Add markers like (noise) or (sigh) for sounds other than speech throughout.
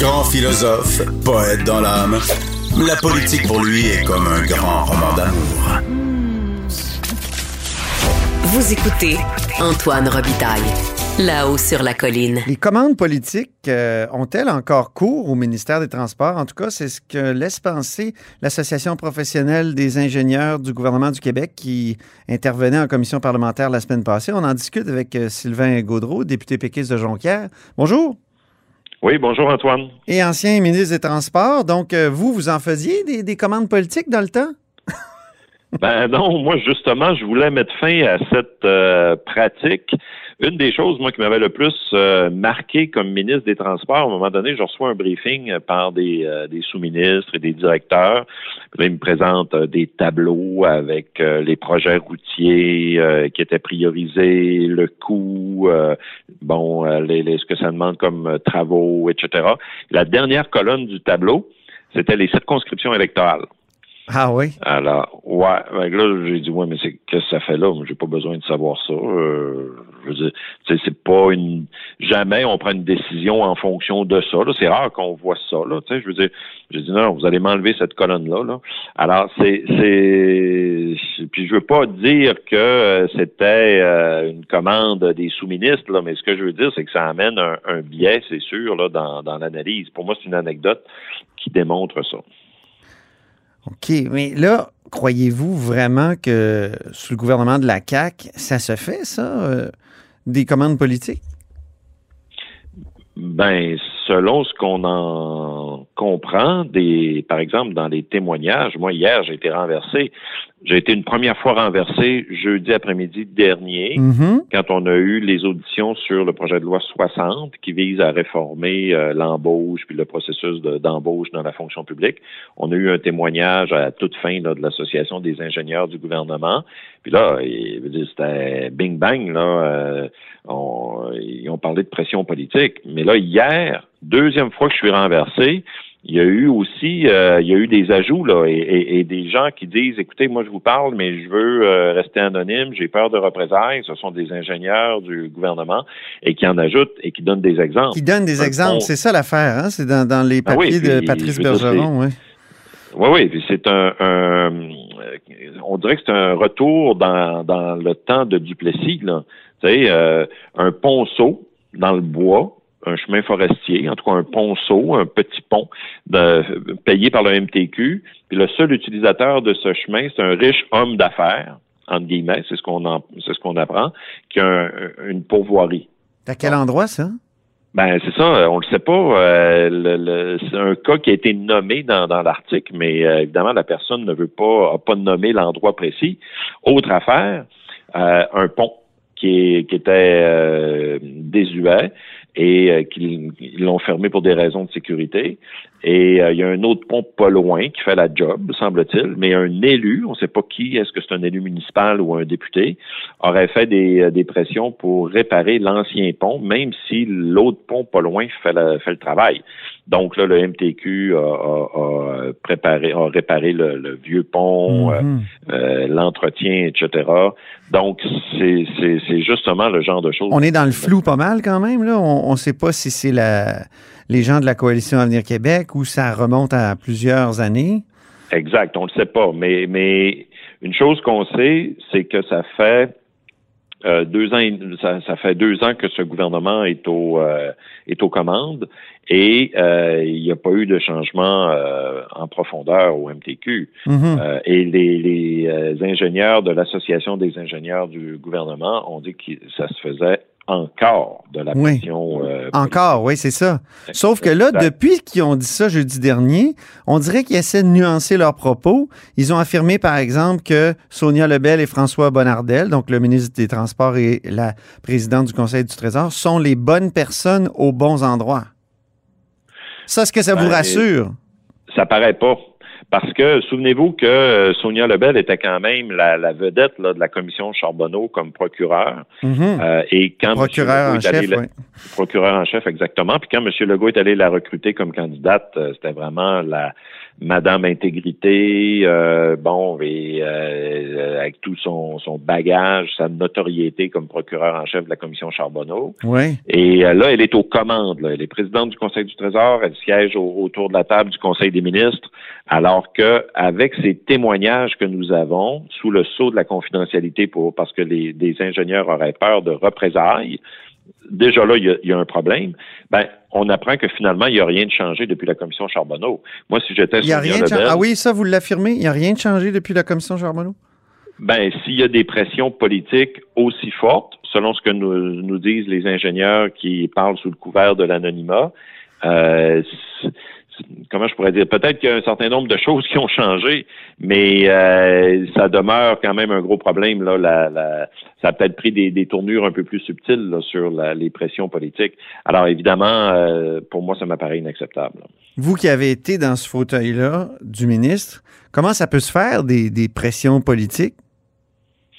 Grand philosophe, poète dans l'âme, la politique pour lui est comme un grand roman d'amour. Vous écoutez Antoine Robitaille, là-haut sur la colline. Les commandes politiques euh, ont-elles encore cours au ministère des Transports? En tout cas, c'est ce que laisse penser l'Association professionnelle des ingénieurs du gouvernement du Québec qui intervenait en commission parlementaire la semaine passée. On en discute avec euh, Sylvain Gaudreau, député péquiste de Jonquière. Bonjour. Oui, bonjour Antoine. Et ancien ministre des Transports. Donc, euh, vous, vous en faisiez des, des commandes politiques dans le temps? Ben non, moi justement, je voulais mettre fin à cette euh, pratique. Une des choses, moi, qui m'avait le plus euh, marqué comme ministre des Transports, à un moment donné, je reçois un briefing par des, euh, des sous-ministres et des directeurs. Là, ils me présentent des tableaux avec les projets routiers qui étaient priorisés, le coût, bon, les, les, ce que ça demande comme travaux, etc. La dernière colonne du tableau, c'était les circonscriptions électorales. Ah oui? Alors, ouais. Ben là, j'ai dit, ouais, mais c'est qu'est-ce que ça fait là? J'ai pas besoin de savoir ça. Euh, je veux dire, c'est pas une. Jamais on prend une décision en fonction de ça. C'est rare qu'on voit ça. Là, je veux dire, j'ai dit non, vous allez m'enlever cette colonne-là. Là. Alors, c'est. Puis je veux pas dire que euh, c'était euh, une commande des sous-ministres, mais ce que je veux dire, c'est que ça amène un, un biais, c'est sûr, là, dans, dans l'analyse. Pour moi, c'est une anecdote qui démontre ça. OK, mais là, croyez-vous vraiment que sous le gouvernement de la CAQ, ça se fait, ça, euh, des commandes politiques? Ben, selon ce qu'on en comprend, des, par exemple, dans les témoignages, moi, hier, j'ai été renversé. J'ai été une première fois renversé jeudi après-midi dernier, Mhm. quand on a eu les auditions sur le projet de loi 60 qui vise à réformer euh, l'embauche puis le processus de- d'embauche dans la fonction publique. On a eu un témoignage à toute fin là, de l'Association des ingénieurs du gouvernement. Puis là, c'était bing bang, là. euh, on- ils ont parlé de pression politique. Mais là, hier, deuxième fois que je suis renversé, il y a eu aussi, euh, il y a eu des ajouts là, et, et- et des gens qui disent, écoutez, moi je vous parle, mais je veux euh, rester anonyme, j'ai peur de représailles. Ce sont des ingénieurs du gouvernement et qui en ajoutent et qui donnent des exemples. Qui donne des Un exemples, c'est ça l'affaire, hein? C'est dans, dans les Ah oui, papiers de Patrice Bergeron, oui. Oui, oui, c'est un, un- euh, on dirait que c'est un retour dans, dans le temps de Duplessis, là. Tu sais, euh, un ponceau dans le bois, un chemin forestier, en tout cas un ponceau, un petit pont de, payé par le MTQ. Puis le seul utilisateur de ce chemin, c'est un riche homme d'affaires, entre guillemets, c'est ce qu'on c'est ce qu'on apprend, qui a un- une pourvoirie. À quel endroit, ça? Ben c'est ça, on le sait pas. euh, c'est un cas qui a été nommé dans, dans l'article, mais euh, évidemment la personne ne veut pas, a pas nommé l'endroit précis. Autre affaire, euh, un pont qui, est- qui était désuet et euh, qu'ils ils l'ont fermé pour des raisons de sécurité. Et euh, il y a un autre pont pas loin qui fait la job, semble-t-il, mais un élu, on ne sait pas qui, est-ce que c'est un élu municipal ou un député, aurait fait des, euh, pressions pour réparer l'ancien pont, même si l'autre pont pas loin fait le travail. Donc là, le MTQ a, a- a préparé, a réparé le, le vieux pont, euh, Mhm. euh, l'entretien, etc. Donc c'est c'est- c'est justement le genre de choses. On est dans le flou pas mal quand même, là. On ne sait pas si c'est la, les gens de la Coalition Avenir Québec ou ça remonte à plusieurs années. Exact, on le sait pas. Mais, mais une chose qu'on sait, c'est que ça fait euh, deux ans, ça, ça fait deux ans que ce gouvernement est au euh, est aux commandes et euh, il n'y a pas eu de changement euh, en profondeur au MTQ. Mhm. Euh, et les, les euh, ingénieurs de l'association des ingénieurs du gouvernement ont dit que ça se faisait encore de la Oui. pression. euh, Encore, oui, c'est ça. Sauf que là, depuis qu'ils ont dit ça jeudi dernier, on dirait qu'ils essaient de nuancer leurs propos. Ils ont affirmé, par exemple, que Sonia Lebel et François Bonnardel, donc le ministre des Transports et la présidente du Conseil du Trésor, sont les bonnes personnes aux bons endroits. Ça, est-ce que ça vous Ben, rassure? Ça paraît pas. Parce que souvenez-vous que euh, Sonia Lebel était quand même la, la vedette là, de la commission Charbonneau comme procureur. Mhm. Euh, et quand Procureur en Legault est allé chef, la- oui. procureur en chef, exactement. Puis quand M. Legault est allé la recruter comme candidate, euh, c'était vraiment la Madame Intégrité, euh, bon, et euh, avec tout son, son bagage, sa notoriété comme procureur en chef de la commission Charbonneau. Oui. Et euh, là, elle est aux commandes. là. Elle est présidente du Conseil du Trésor. Elle siège au- autour de la table du Conseil des ministres. Alors que, avec ces témoignages que nous avons, sous le sceau de la confidentialité, pour parce que les, des ingénieurs auraient peur de représailles, déjà là, il y a, il y a un problème. Ben, on apprend que finalement, il n'y a rien de changé depuis la commission Charbonneau. Moi, si j'étais Il n'y a Sonia rien de changé. Lebel, Ah oui, ça, vous l'affirmez? Il n'y a rien de changé depuis la commission Charbonneau? Ben, s'il y a des pressions politiques aussi fortes, selon ce que nous, nous disent les ingénieurs qui parlent sous le couvert de l'anonymat, euh, comment je pourrais dire, peut-être qu'il y a un certain nombre de choses qui ont changé, mais euh, ça demeure quand même un gros problème. Là, ça a peut-être pris des, tournures un peu plus subtiles sur les pressions politiques. Alors évidemment, euh, pour moi, ça m'apparaît inacceptable. Vous qui avez été dans ce fauteuil-là du ministre, comment ça peut se faire des, des pressions politiques?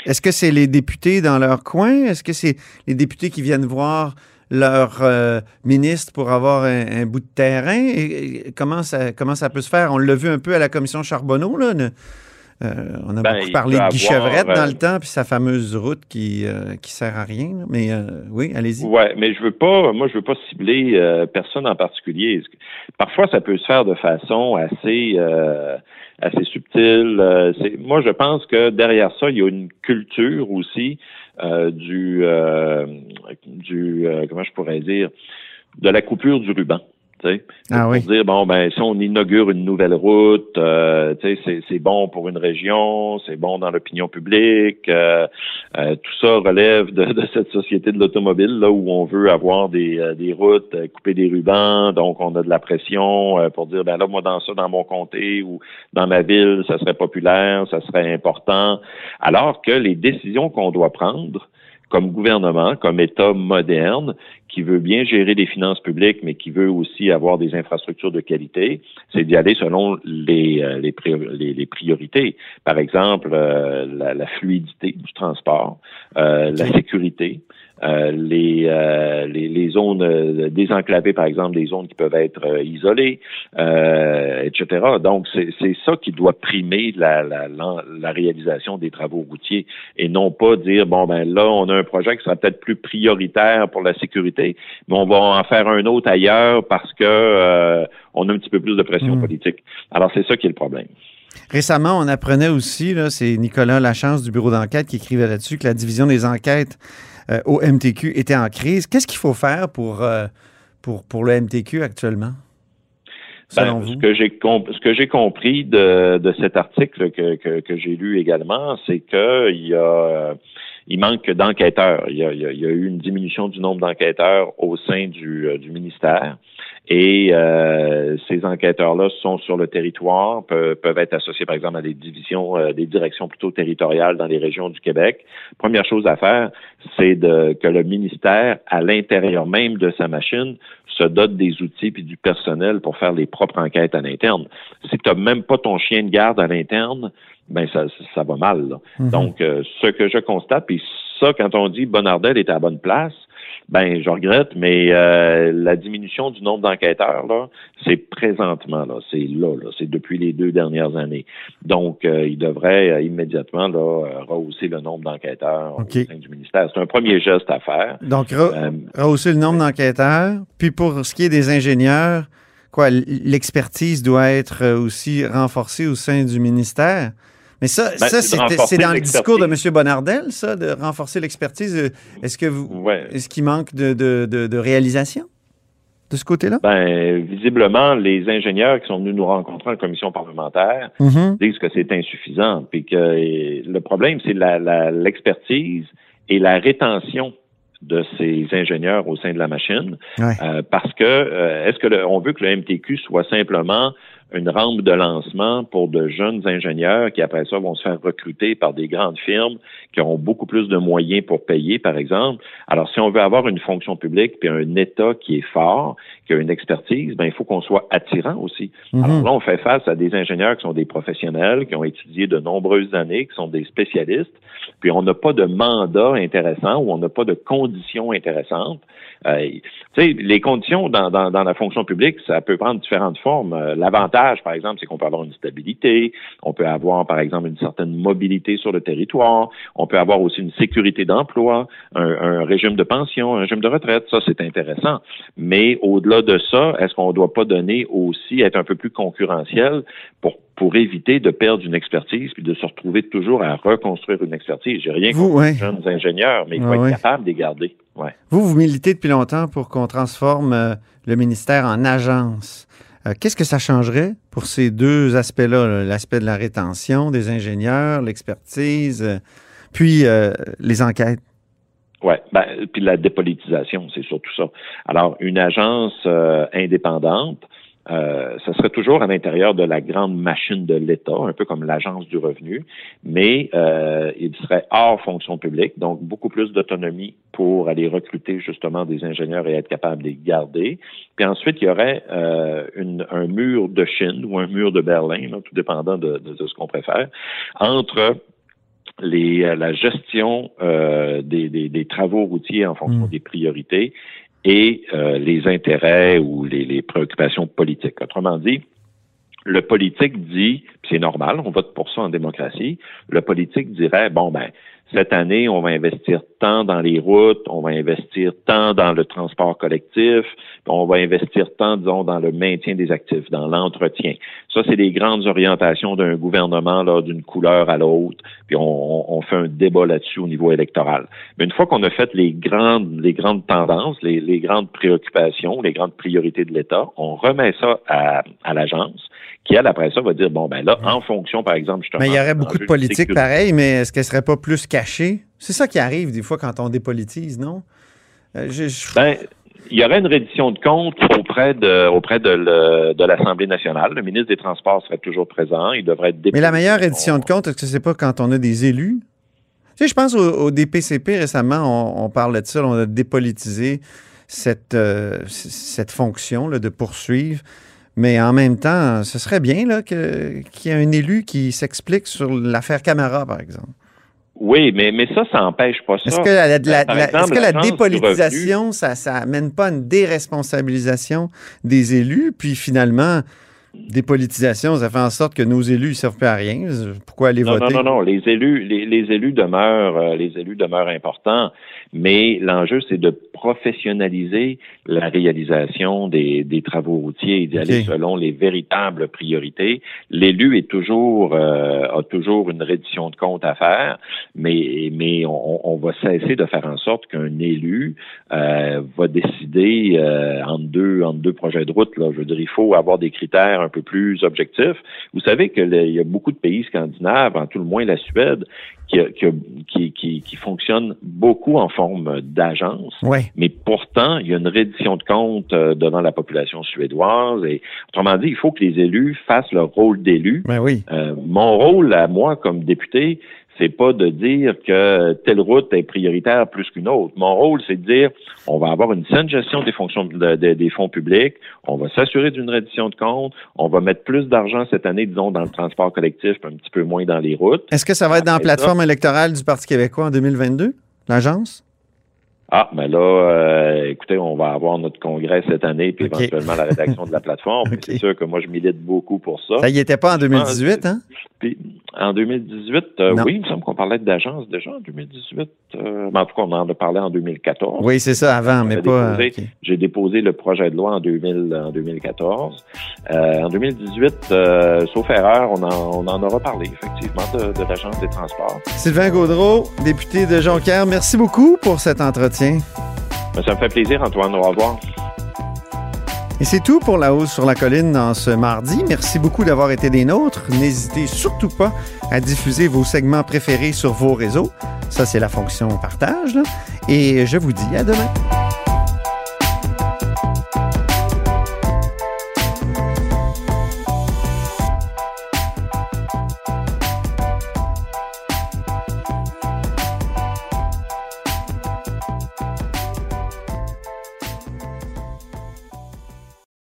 Est-ce que c'est les députés dans leur coin? Est-ce que c'est les députés qui viennent voir leur euh, ministre pour avoir un, un bout de terrain? Et- et comment, ça, comment ça peut se faire? On l'a vu un peu à la commission Charbonneau. Là, ne- euh, on a Ben, beaucoup parlé de Guy Chevrette dans euh, le temps, puis sa fameuse route qui euh, qui sert à rien. Mais euh, oui, allez-y. Ouais, mais je veux pas, moi je veux pas cibler euh, personne en particulier. Parfois, ça peut se faire de façon assez euh, assez subtile. Euh, moi, je pense que derrière ça, il y a une culture aussi euh, du euh, du euh, comment je pourrais dire de la coupure du ruban. Ah pour oui. dire bon ben si on inaugure une nouvelle route, euh, c'est c'est bon pour une région, c'est bon dans l'opinion publique. euh, euh, tout ça relève de, de cette société de l'automobile là où on veut avoir des, euh, des routes, couper des rubans, donc on a de la pression euh, pour dire ben là moi dans ça dans mon comté ou dans ma ville ça serait populaire, ça serait important, alors que les décisions qu'on doit prendre comme gouvernement, comme État moderne, qui veut bien gérer les finances publiques, mais qui veut aussi avoir des infrastructures de qualité, c'est d'y aller selon les, euh, les, les- les priorités. Par exemple, euh, la, la fluidité du transport, euh, la sécurité, euh, les, euh, les, les zones euh, désenclavées, par exemple, des zones qui peuvent être euh, isolées, euh, etc. Donc, c'est c'est ça qui doit primer la, la, la, la réalisation des travaux routiers et non pas dire, bon, ben là, on a un projet qui sera peut-être plus prioritaire pour la sécurité, mais on va en faire un autre ailleurs parce que euh, on a un petit peu plus de pression Mm. politique. Alors, c'est ça qui est le problème. Récemment, on apprenait aussi, là, c'est Nicolas Lachance du bureau d'enquête qui écrivait là-dessus, que la division des enquêtes euh, au MTQ était en crise. Qu'est-ce qu'il faut faire pour, euh, pour, pour le MTQ actuellement, selon Ben, vous? ce que j'ai compris de, de cet article que, que, que j'ai lu également, c'est que il y a il manque d'enquêteurs. Il y, a, il y eu une diminution du nombre d'enquêteurs au sein du, euh, du ministère. Et euh, ces enquêteurs-là sont sur le territoire, peuvent, peuvent être associés, par exemple, à des divisions, euh, des directions plutôt territoriales dans les régions du Québec. Première chose à faire, c'est de, que le ministère, à l'intérieur même de sa machine, se dote des outils puis du personnel pour faire les propres enquêtes à l'interne. Si tu n'as même pas ton chien de garde à l'interne, ben ça, ça va mal. là. Mhm. Donc, euh, ce que je constate, puis ça, quand on dit Bonardel est à la bonne place, ben je regrette, mais euh, la diminution du nombre d'enquêteurs, là, c'est présentement, là, c'est là, là, c'est depuis les deux dernières années. Donc, euh, il devrait euh, immédiatement là, euh, rehausser le nombre d'enquêteurs au sein du ministère. C'est un premier geste à faire. Donc, re- rehausser le nombre d'enquêteurs. Puis pour ce qui est des ingénieurs, quoi, l'expertise doit être aussi renforcée au sein du ministère. Mais ça, Ben, ça c'est dans le discours de. M. Bonardel, ça, de renforcer l'expertise. Est-ce que vous, ouais. est-ce qu'il manque de, de, de, de réalisation de ce côté-là? Ben, visiblement, les ingénieurs qui sont venus nous rencontrer en commission parlementaire Mhm. disent que c'est insuffisant, puis que le problème, c'est l'expertise et la rétention de ces ingénieurs au sein de la machine, Ouais. Euh, parce que euh, est-ce que le- on veut que le MTQ soit simplement une rampe de lancement pour de jeunes ingénieurs qui, après ça, vont se faire recruter par des grandes firmes qui auront beaucoup plus de moyens pour payer, par exemple. Alors, si on veut avoir une fonction publique puis un État qui est fort, qui a une expertise, ben il faut qu'on soit attirant aussi. Mhm. Alors là, on fait face à des ingénieurs qui sont des professionnels, qui ont étudié de nombreuses années, qui sont des spécialistes, puis on n'a pas de mandat intéressant ou on n'a pas de conditions intéressantes. Euh, les conditions dans, dans, dans, la fonction publique, ça peut prendre différentes formes. Euh, L'avantage, par exemple, c'est qu'on peut avoir une stabilité, on peut avoir, par exemple, une certaine mobilité sur le territoire, on peut avoir aussi une sécurité d'emploi, un, un, régime de pension, un régime de retraite. Ça, c'est intéressant. Mais au-delà de ça, est-ce qu'on ne doit pas donner aussi, être un peu plus concurrentiel pour pour éviter de perdre une expertise puis de se retrouver toujours à reconstruire une expertise. J'ai rien contre les jeunes ingénieurs, mais il faut ouais, être ouais. capable de les garder. Ouais. Vous, vous militez depuis longtemps pour qu'on transforme euh, le ministère en agence. Euh, Qu'est-ce que ça changerait pour ces deux aspects-là, l'aspect de la rétention des ingénieurs, l'expertise, euh, puis les enquêtes? Oui, ben, puis la dépolitisation, c'est surtout ça. Alors, une agence indépendante, euh, ça serait toujours à l'intérieur de la grande machine de l'État, un peu comme l'agence du revenu, mais euh, il serait hors fonction publique, donc beaucoup plus d'autonomie pour aller recruter justement des ingénieurs et être capable de les garder. Puis ensuite, il y aurait euh, une, un mur de Chine ou un mur de Berlin, là, tout dépendant de, de, de ce qu'on préfère, entre les, euh, la gestion euh, des, des, des, travaux routiers en fonction mmh. des priorités et euh, les intérêts ou les, les, préoccupations politiques. Autrement dit, le politique dit, c'est normal, on vote pour ça en démocratie, le politique dirait, bon, ben, cette année, on va investir tant dans les routes, on va investir tant dans le transport collectif, on va investir tant, disons, dans le maintien des actifs, dans l'entretien. Ça, c'est les grandes orientations d'un gouvernement là, d'une couleur à l'autre, puis on, on, fait un débat là-dessus au niveau électoral. Mais une fois qu'on a fait les grandes, les grandes tendances, les, les grandes préoccupations, les grandes priorités de l'État, on remet ça à, à l'agence, qui, elle, après ça, va dire, bon, ben là, en fonction, par exemple, justement... Mais il y aurait beaucoup de politique pareil, mais est-ce qu'elle serait pas plus cachée? C'est ça qui arrive des fois quand on dépolitise, non? Euh, je, je... Ben, il y aurait une reddition de comptes auprès de auprès de, l'Assemblée nationale. Le ministre des Transports serait toujours présent. Il devrait être Mais la meilleure reddition de comptes, est-ce que c'est pas quand on a des élus? Tu sais, je pense au, au DPCP récemment, on, on, parlait de ça, on a dépolitisé cette, euh, cette fonction là, de poursuivre. Mais en même temps, ce serait bien qu'il y ait un élu qui s'explique sur l'affaire Camara, par exemple. Oui, mais, mais ça, ça n'empêche pas ça. Est-ce que la, la, la, exemple, est-ce que la dépolitisation, ça, ça amène pas une déresponsabilisation des élus? Puis finalement, dépolitisation, ça fait en sorte que nos élus ne servent plus à rien. Pourquoi aller non, voter? Non, non, non. Les élus, les, les élus demeurent, euh, les élus demeurent importants, mais l'enjeu, c'est de professionnaliser la réalisation des, des travaux routiers et d'y aller selon les véritables priorités. L'élu est toujours euh, a toujours une reddition de compte à faire, mais mais on, on va cesser de faire en sorte qu'un élu euh, va décider euh, entre deux entre deux projets de route. Là. Je veux dire, il faut avoir des critères un peu plus objectifs. Vous savez que le, il y a beaucoup de pays scandinaves, en tout le moins la Suède, qui, qui, qui, qui fonctionne beaucoup en forme d'agence. Ouais. Mais pourtant, il y a une reddition de compte euh, devant la population suédoise. Et autrement dit, il faut que les élus fassent leur rôle d'élu. Ben oui. Euh, mon rôle à moi comme député, c'est pas de dire que telle route est prioritaire plus qu'une autre. Mon rôle, c'est de dire on va avoir une saine gestion des fonctions de, de, des fonds publics, on va s'assurer d'une reddition de compte, on va mettre plus d'argent cette année, disons, dans le transport collectif, un petit peu moins dans les routes. Est-ce que ça va être dans la plateforme ça, électorale du Parti québécois en 2022, l'agence? Ah, mais là, euh, écoutez, on va avoir notre congrès cette année, puis okay. éventuellement la rédaction de la plateforme. (laughs) okay. C'est sûr que moi, je milite beaucoup pour ça. Ça y était pas en 2018, hein? En 2018, euh, oui, il me semble qu'on parlait d'agence déjà en 2018. Euh, mais en tout cas, on en a parlé en 2014. Oui, c'est ça, avant, mais pas... Okay. J'ai déposé le projet de loi en, 2000, en 2014. Euh, en 2018, euh, sauf erreur, on en, on en aura parlé, effectivement, de, de l'agence des transports. Sylvain Gaudreau, député de Jonquière, merci beaucoup pour cet entretien. Ben, ça me fait plaisir, Antoine. Au revoir. Et c'est tout pour La Hausse sur la Colline dans ce mardi. Merci beaucoup d'avoir été des nôtres. N'hésitez surtout pas à diffuser vos segments préférés sur vos réseaux. Ça, c'est la fonction partage. Et je vous dis à demain.